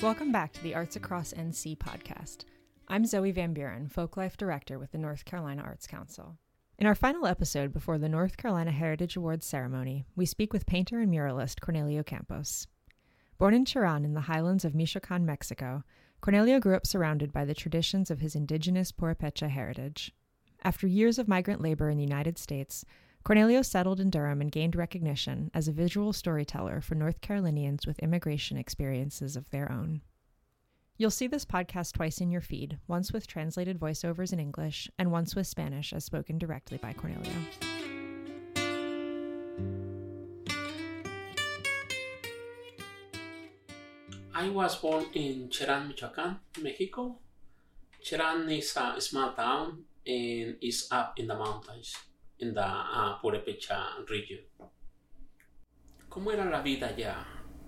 Welcome back to the Arts Across NC podcast. I'm Zoe Van Buren, Folklife Director with the North Carolina Arts Council. In our final episode before the North Carolina Heritage Awards ceremony, we speak with painter and muralist Cornelio Campos. Born in Cherán in the highlands of Michoacan, Mexico, Cornelio grew up surrounded by the traditions of his indigenous Purepecha heritage. After years of migrant labor in the United States, Cornelio settled in Durham and gained recognition as a visual storyteller for North Carolinians with immigration experiences of their own. You'll see this podcast twice in your feed, once with translated voiceovers in English and once with Spanish as spoken directly by Cornelio. I was born in Cherán, Michoacán, Mexico. Cherán is a small town and is up in the mountains in the uh, Purepecha region. ¿Cómo era la vida allá?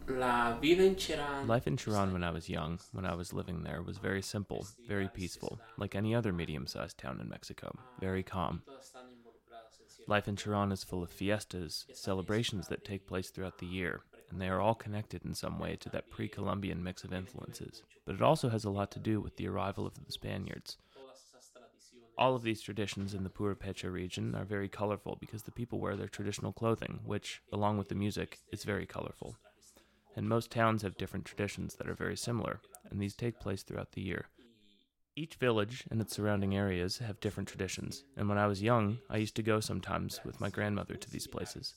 La vida en Cherán. Life in Cherán when I was young, when I was living there, was very simple, very peaceful, like any other medium sized town in Mexico, very calm. Life in Cherán is full of fiestas, celebrations that take place throughout the year, and they are all connected in some way to that pre Columbian mix of influences. But it also has a lot to do with the arrival of the Spaniards. All of these traditions in the Purepecha region are very colorful because the people wear their traditional clothing, which, along with the music, is very colorful. And most towns have different traditions that are very similar, and these take place throughout the year. Each village and its surrounding areas have different traditions, and when I was young, I used to go sometimes with my grandmother to these places.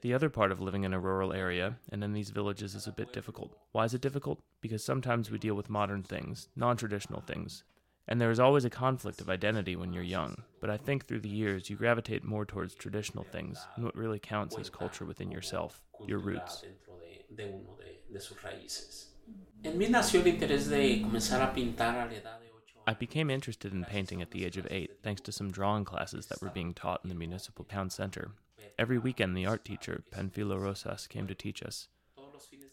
The other part of living in a rural area and in these villages is a bit difficult. Why is it difficult? Because sometimes we deal with modern things, non traditional things, and there is always a conflict of identity when you're young. But I think through the years you gravitate more towards traditional things, and what really counts is culture within yourself, your roots. I became interested in painting at the age of eight, thanks to some drawing classes that were being taught in the municipal town center. Every weekend, the art teacher, Panfilo Rosas, came to teach us.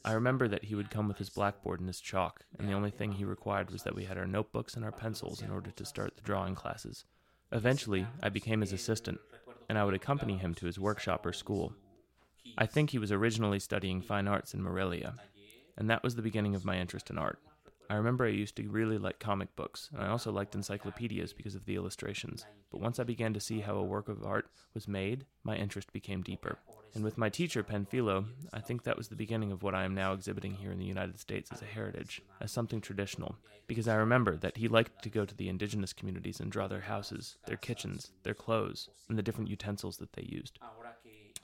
I remember that he would come with his blackboard and his chalk, and the only thing he required was that we had our notebooks and our pencils in order to start the drawing classes. Eventually, I became his assistant, and I would accompany him to his workshop or school. I think he was originally studying fine arts in Morelia, and that was the beginning of my interest in art. I remember I used to really like comic books, and I also liked encyclopedias because of the illustrations. But once I began to see how a work of art was made, my interest became deeper. And with my teacher, Panfilo, I think that was the beginning of what I am now exhibiting here in the United States as a heritage, as something traditional. Because I remember that he liked to go to the indigenous communities and draw their houses, their kitchens, their clothes, and the different utensils that they used.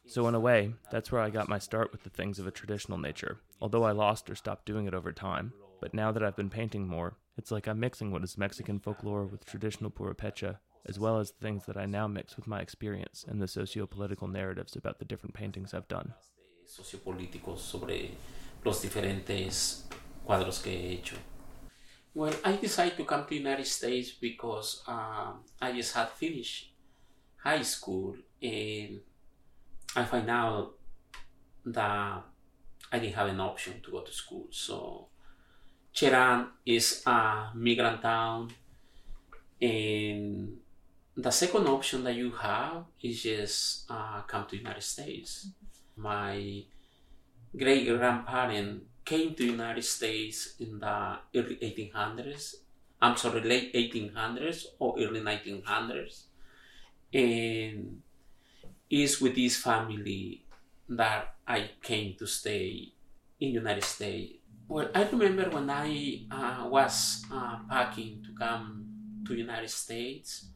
So, in a way, that's where I got my start with the things of a traditional nature, although I lost or stopped doing it over time. But now that I've been painting more, it's like I'm mixing what is Mexican folklore with traditional Purepecha, as well as the things that I now mix with my experience and the socio-political narratives about the different paintings I've done. Sociopolíticos sobre los diferentes cuadros que he hecho. Well, I decided to come to the United States because uh, I just had finished high school and I find out that I didn't have an option to go to school. So Cherán is a migrant town, and the second option that you have is just uh, come to United States. My great grandparent came to United States in the early 1800s. I'm sorry, late 1800s or early 1900s, and is with this family that I came to stay in the United States well, I remember when I uh, was uh, packing to come to United States,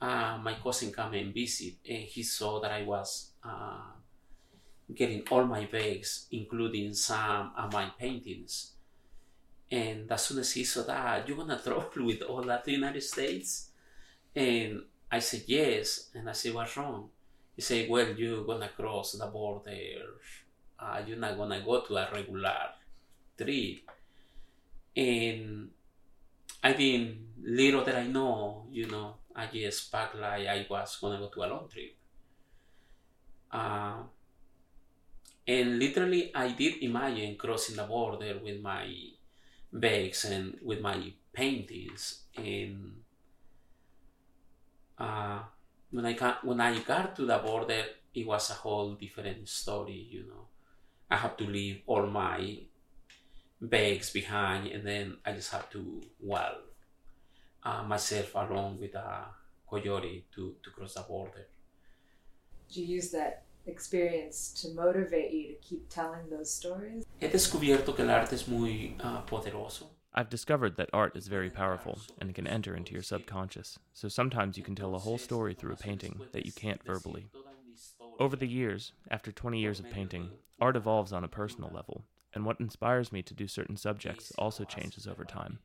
uh, my cousin came and visit, and he saw that I was uh, getting all my bags, including some of my paintings. And as soon as he saw that, you're gonna travel with all that to the United States? And I said yes, and I said what's wrong? He said, well, you're gonna cross the border. Uh, you're not gonna go to a regular trip. And I think little that I know, you know, I just packed like I was gonna go to a long trip. Uh, and literally, I did imagine crossing the border with my bags and with my paintings. And uh, when I got, when I got to the border, it was a whole different story. You know, I had to leave all my bags behind, and then I just have to weld uh, myself along with a coyote to, to cross the border. Did you use that experience to motivate you to keep telling those stories? He descubierto que el arte es muy uh, poderoso. I've discovered that art is very powerful and can enter into your subconscious, so sometimes you can tell a whole story through a painting that you can't verbally. Over the years, after 20 years of painting, art evolves on a personal level, and what inspires me to do certain subjects also changes over time.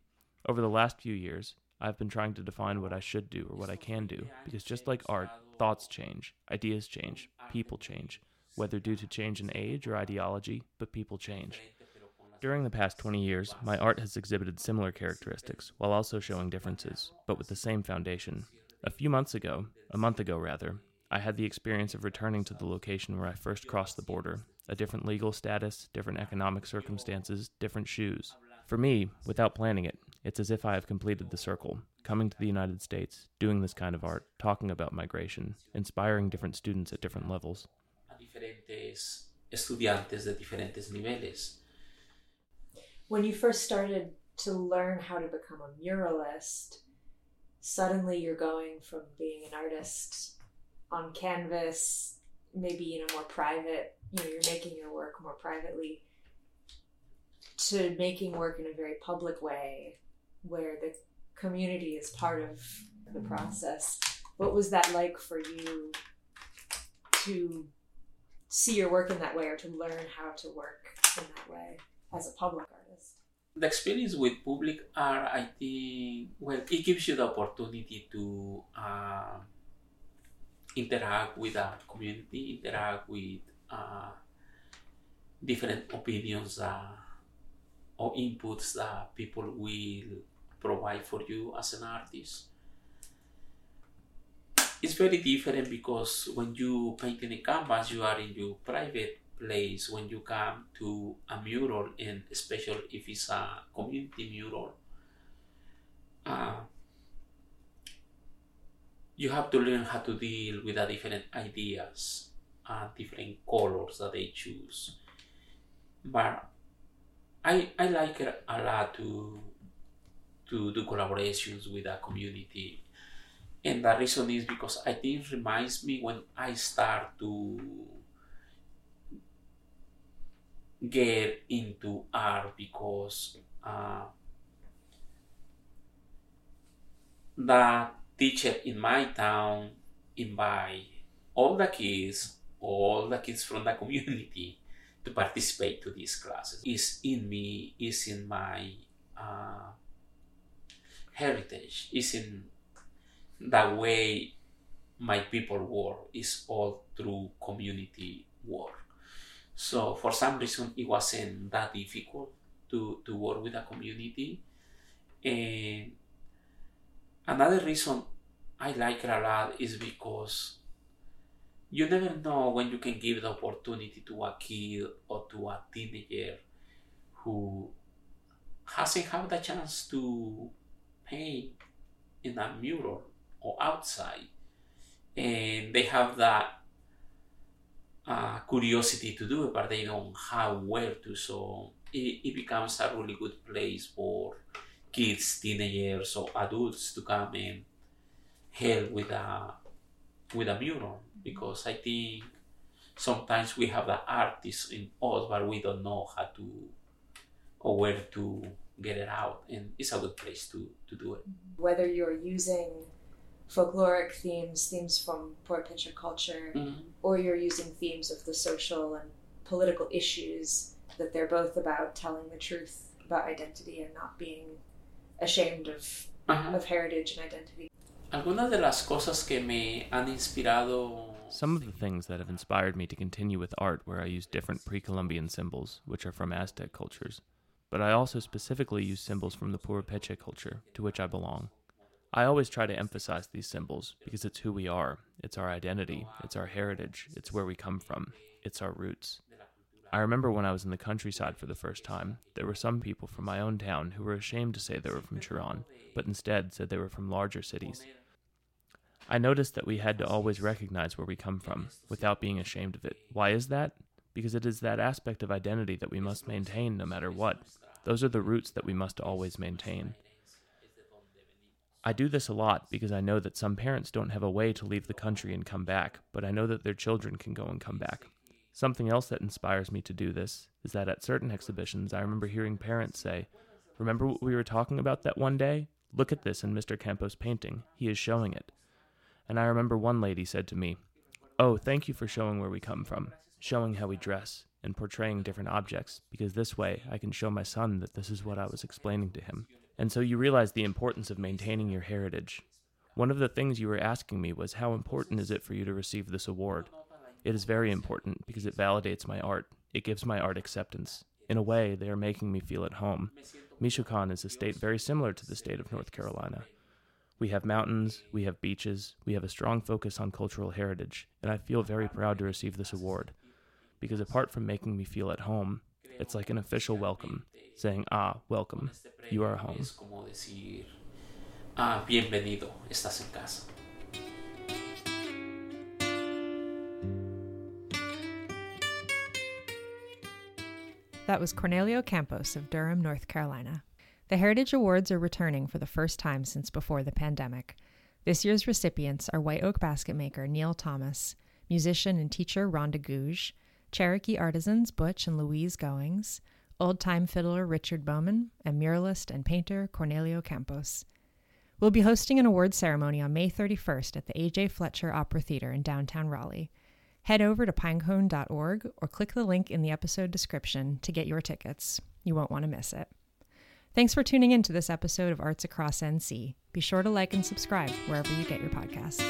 Over the last few years, I've been trying to define what I should do or what I can do, because just like art, thoughts change, ideas change, people change, whether due to change in age or ideology, but people change. During the past 20 years, my art has exhibited similar characteristics, while also showing differences, but with the same foundation. A few months ago, a month ago rather, I had the experience of returning to the location where I first crossed the border a different legal status, different economic circumstances, different shoes. For me, without planning it, it's as if I have completed the circle, coming to the United States, doing this kind of art, talking about migration, inspiring different students at different levels. A diferentes estudiantes de diferentes niveles. When you first started to learn how to become a muralist, suddenly you're going from being an artist on canvas, maybe in a more private, you know, you're making your work more privately, to making work in a very public way where the community is part of the process. What was that like for you to see your work in that way or to learn how to work in that way as a public artist? The experience with public art, I think, well, it gives you the opportunity to uh, interact with a community, interact with uh, different opinions uh, or inputs that people will provide for you as an artist. It's very different because when you paint in a canvas, you are in your private place. When you come to a mural, and especially if it's a community mural, uh, you have to learn how to deal with the different ideas and different colors that they choose. But I I like it a lot to to do collaborations with a community. And the reason is because I think it reminds me when I start to get into art because uh, the teacher in my town invite all the kids, all the kids from the community to participate to these classes. Is in me, is in my uh, heritage, is in the way my people work, is all through community work. So for some reason, it wasn't that difficult to, to work with a community. And another reason I like it a lot is because you never know when you can give the opportunity to a kid or to a teenager who hasn't had the chance to paint in a mural or outside and they have that uh, curiosity to do it but they don't have where to. So it, it becomes a really good place for kids teenagers or adults to come and help with a with a mural. Because I think sometimes we have the artists in us, but we don't know how to or where to get it out, and it's a good place to to do it. Whether you're using folkloric themes, themes from Purepecha culture, Mhm. or you're using themes of the social and political issues, that they're both about telling the truth about identity and not being ashamed of, Ajá. of heritage and identity. Algunas de las cosas que me han inspirado Some of the things that have inspired me to continue with art where I use different pre Columbian symbols, which are from Aztec cultures, but I also specifically use symbols from the Purepecha culture, to which I belong. I always try to emphasize these symbols because it's who we are, it's our identity, it's our heritage, it's where we come from, it's our roots. I remember when I was in the countryside for the first time, there were some people from my own town who were ashamed to say they were from Cherán, but instead said they were from larger cities. I noticed that we had to always recognize where we come from without being ashamed of it. Why is that? Because it is that aspect of identity that we must maintain no matter what. Those are the roots that we must always maintain. I do this a lot because I know that some parents don't have a way to leave the country and come back, but I know that their children can go and come back. Something else that inspires me to do this is that at certain exhibitions, I remember hearing parents say, Remember what we were talking about that one day? Look at this in Mr. Campos' painting. He is showing it. And I remember one lady said to me, Oh, thank you for showing where we come from, showing how we dress, and portraying different objects, because this way I can show my son that this is what I was explaining to him. And so you realize the importance of maintaining your heritage. One of the things you were asking me was how important is it for you to receive this award? It is very important because it validates my art. It gives my art acceptance. In a way, they are making me feel at home. Michoacan is a state very similar to the state of North Carolina. We have mountains, we have beaches, we have a strong focus on cultural heritage, and I feel very proud to receive this award. Because apart from making me feel at home, it's like an official welcome, saying, Ah, welcome, you are home. Ah, bienvenido, estás en casa. That was Cornelio Campos of Durham, North Carolina. The Heritage Awards are returning for the first time since before the pandemic. This year's recipients are White Oak basket maker Neil Thomas, musician and teacher Rhonda Gouge, Cherokee artisans Butch and Louise Goings, old time fiddler Richard Bowman, and muralist and painter Cornelio Campos. We'll be hosting an award ceremony on May 31st at the A.J. Fletcher Opera Theater in downtown Raleigh. Head over to pinecone.org or click the link in the episode description to get your tickets. You won't want to miss it. Thanks for tuning in to this episode of Arts Across NC. Be sure to like and subscribe wherever you get your podcasts.